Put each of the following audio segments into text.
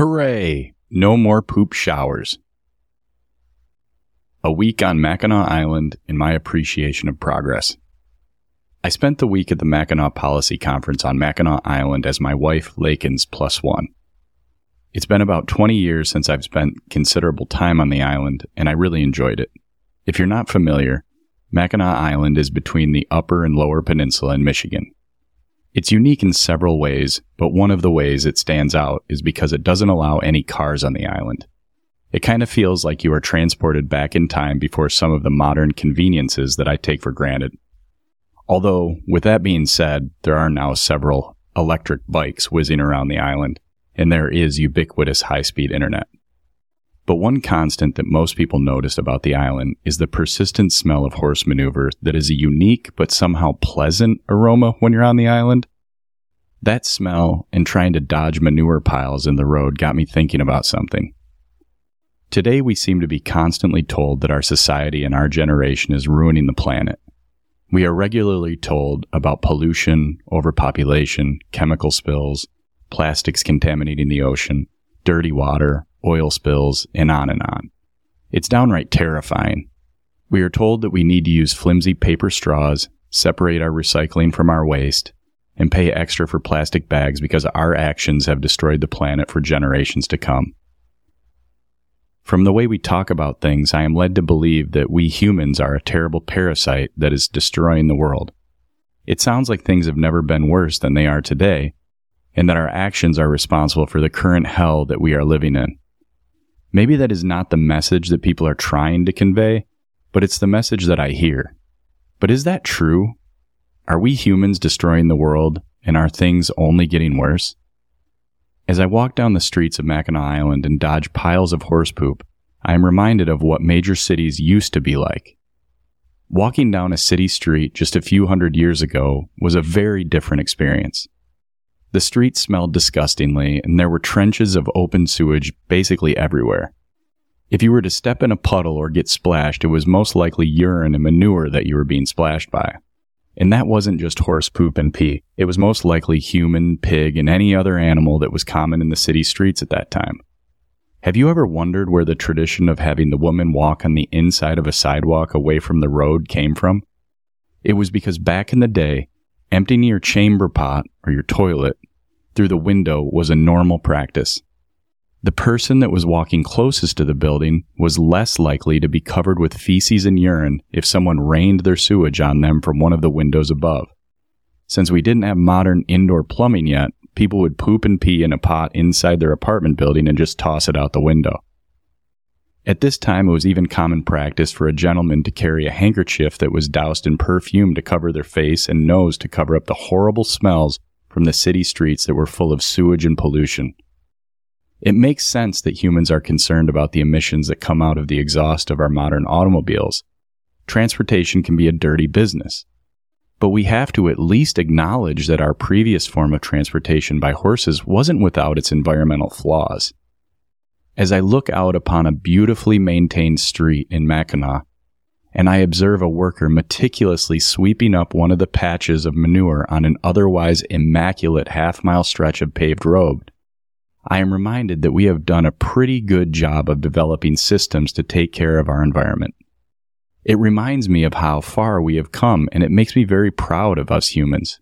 Hooray! No more poop showers. A week on Mackinac Island in my appreciation of progress. I spent the week at the Mackinac Policy Conference on Mackinac Island as my wife Laken's plus one. It's been about 20 years since I've spent considerable time on the island, and I really enjoyed it. If you're not familiar, Mackinac Island is between the upper and lower peninsula in Michigan. It's unique in several ways, but one of the ways it stands out is because it doesn't allow any cars on the island. It kind of feels like you are transported back in time before some of the modern conveniences that I take for granted. Although, with that being said, there are now several electric bikes whizzing around the island, and there is ubiquitous high speed internet. But one constant that most people notice about the island is the persistent smell of horse manure that is a unique but somehow pleasant aroma when you're on the island. That smell and trying to dodge manure piles in the road got me thinking about something. Today, we seem to be constantly told that our society and our generation is ruining the planet. We are regularly told about pollution, overpopulation, chemical spills, plastics contaminating the ocean, dirty water, oil spills, and on and on. It's downright terrifying. We are told that we need to use flimsy paper straws, separate our recycling from our waste, and pay extra for plastic bags because our actions have destroyed the planet for generations to come. From the way we talk about things, I am led to believe that we humans are a terrible parasite that is destroying the world. It sounds like things have never been worse than they are today, and that our actions are responsible for the current hell that we are living in. Maybe that is not the message that people are trying to convey, but it's the message that I hear. But is that true? Are we humans destroying the world and are things only getting worse? As I walk down the streets of Mackinac Island and dodge piles of horse poop, I am reminded of what major cities used to be like. Walking down a city street just a few hundred years ago was a very different experience. The street smelled disgustingly, and there were trenches of open sewage basically everywhere. If you were to step in a puddle or get splashed, it was most likely urine and manure that you were being splashed by. And that wasn't just horse poop and pee. It was most likely human, pig, and any other animal that was common in the city streets at that time. Have you ever wondered where the tradition of having the woman walk on the inside of a sidewalk away from the road came from? It was because back in the day, Emptying your chamber pot or your toilet through the window was a normal practice. The person that was walking closest to the building was less likely to be covered with feces and urine if someone rained their sewage on them from one of the windows above. Since we didn't have modern indoor plumbing yet, people would poop and pee in a pot inside their apartment building and just toss it out the window. At this time, it was even common practice for a gentleman to carry a handkerchief that was doused in perfume to cover their face and nose to cover up the horrible smells from the city streets that were full of sewage and pollution. It makes sense that humans are concerned about the emissions that come out of the exhaust of our modern automobiles. Transportation can be a dirty business. But we have to at least acknowledge that our previous form of transportation by horses wasn't without its environmental flaws. As I look out upon a beautifully maintained street in Mackinac, and I observe a worker meticulously sweeping up one of the patches of manure on an otherwise immaculate half mile stretch of paved road, I am reminded that we have done a pretty good job of developing systems to take care of our environment. It reminds me of how far we have come, and it makes me very proud of us humans.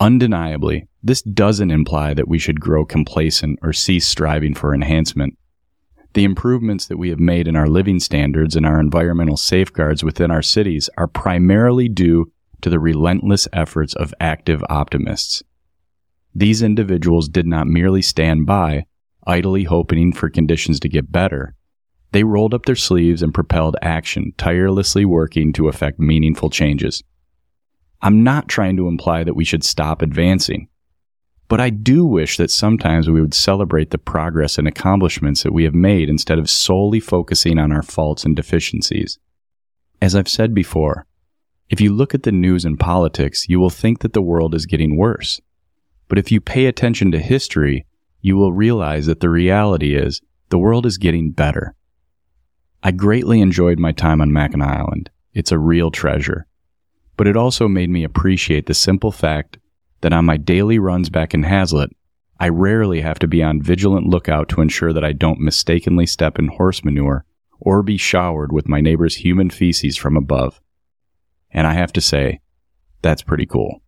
Undeniably, this doesn't imply that we should grow complacent or cease striving for enhancement. The improvements that we have made in our living standards and our environmental safeguards within our cities are primarily due to the relentless efforts of active optimists. These individuals did not merely stand by, idly hoping for conditions to get better. They rolled up their sleeves and propelled action, tirelessly working to effect meaningful changes. I'm not trying to imply that we should stop advancing. But I do wish that sometimes we would celebrate the progress and accomplishments that we have made instead of solely focusing on our faults and deficiencies. As I've said before, if you look at the news and politics, you will think that the world is getting worse. But if you pay attention to history, you will realize that the reality is the world is getting better. I greatly enjoyed my time on Mackinac Island. It's a real treasure but it also made me appreciate the simple fact that on my daily runs back in Haslett, I rarely have to be on vigilant lookout to ensure that I don't mistakenly step in horse manure or be showered with my neighbor's human feces from above. And I have to say, that's pretty cool.